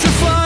should fly.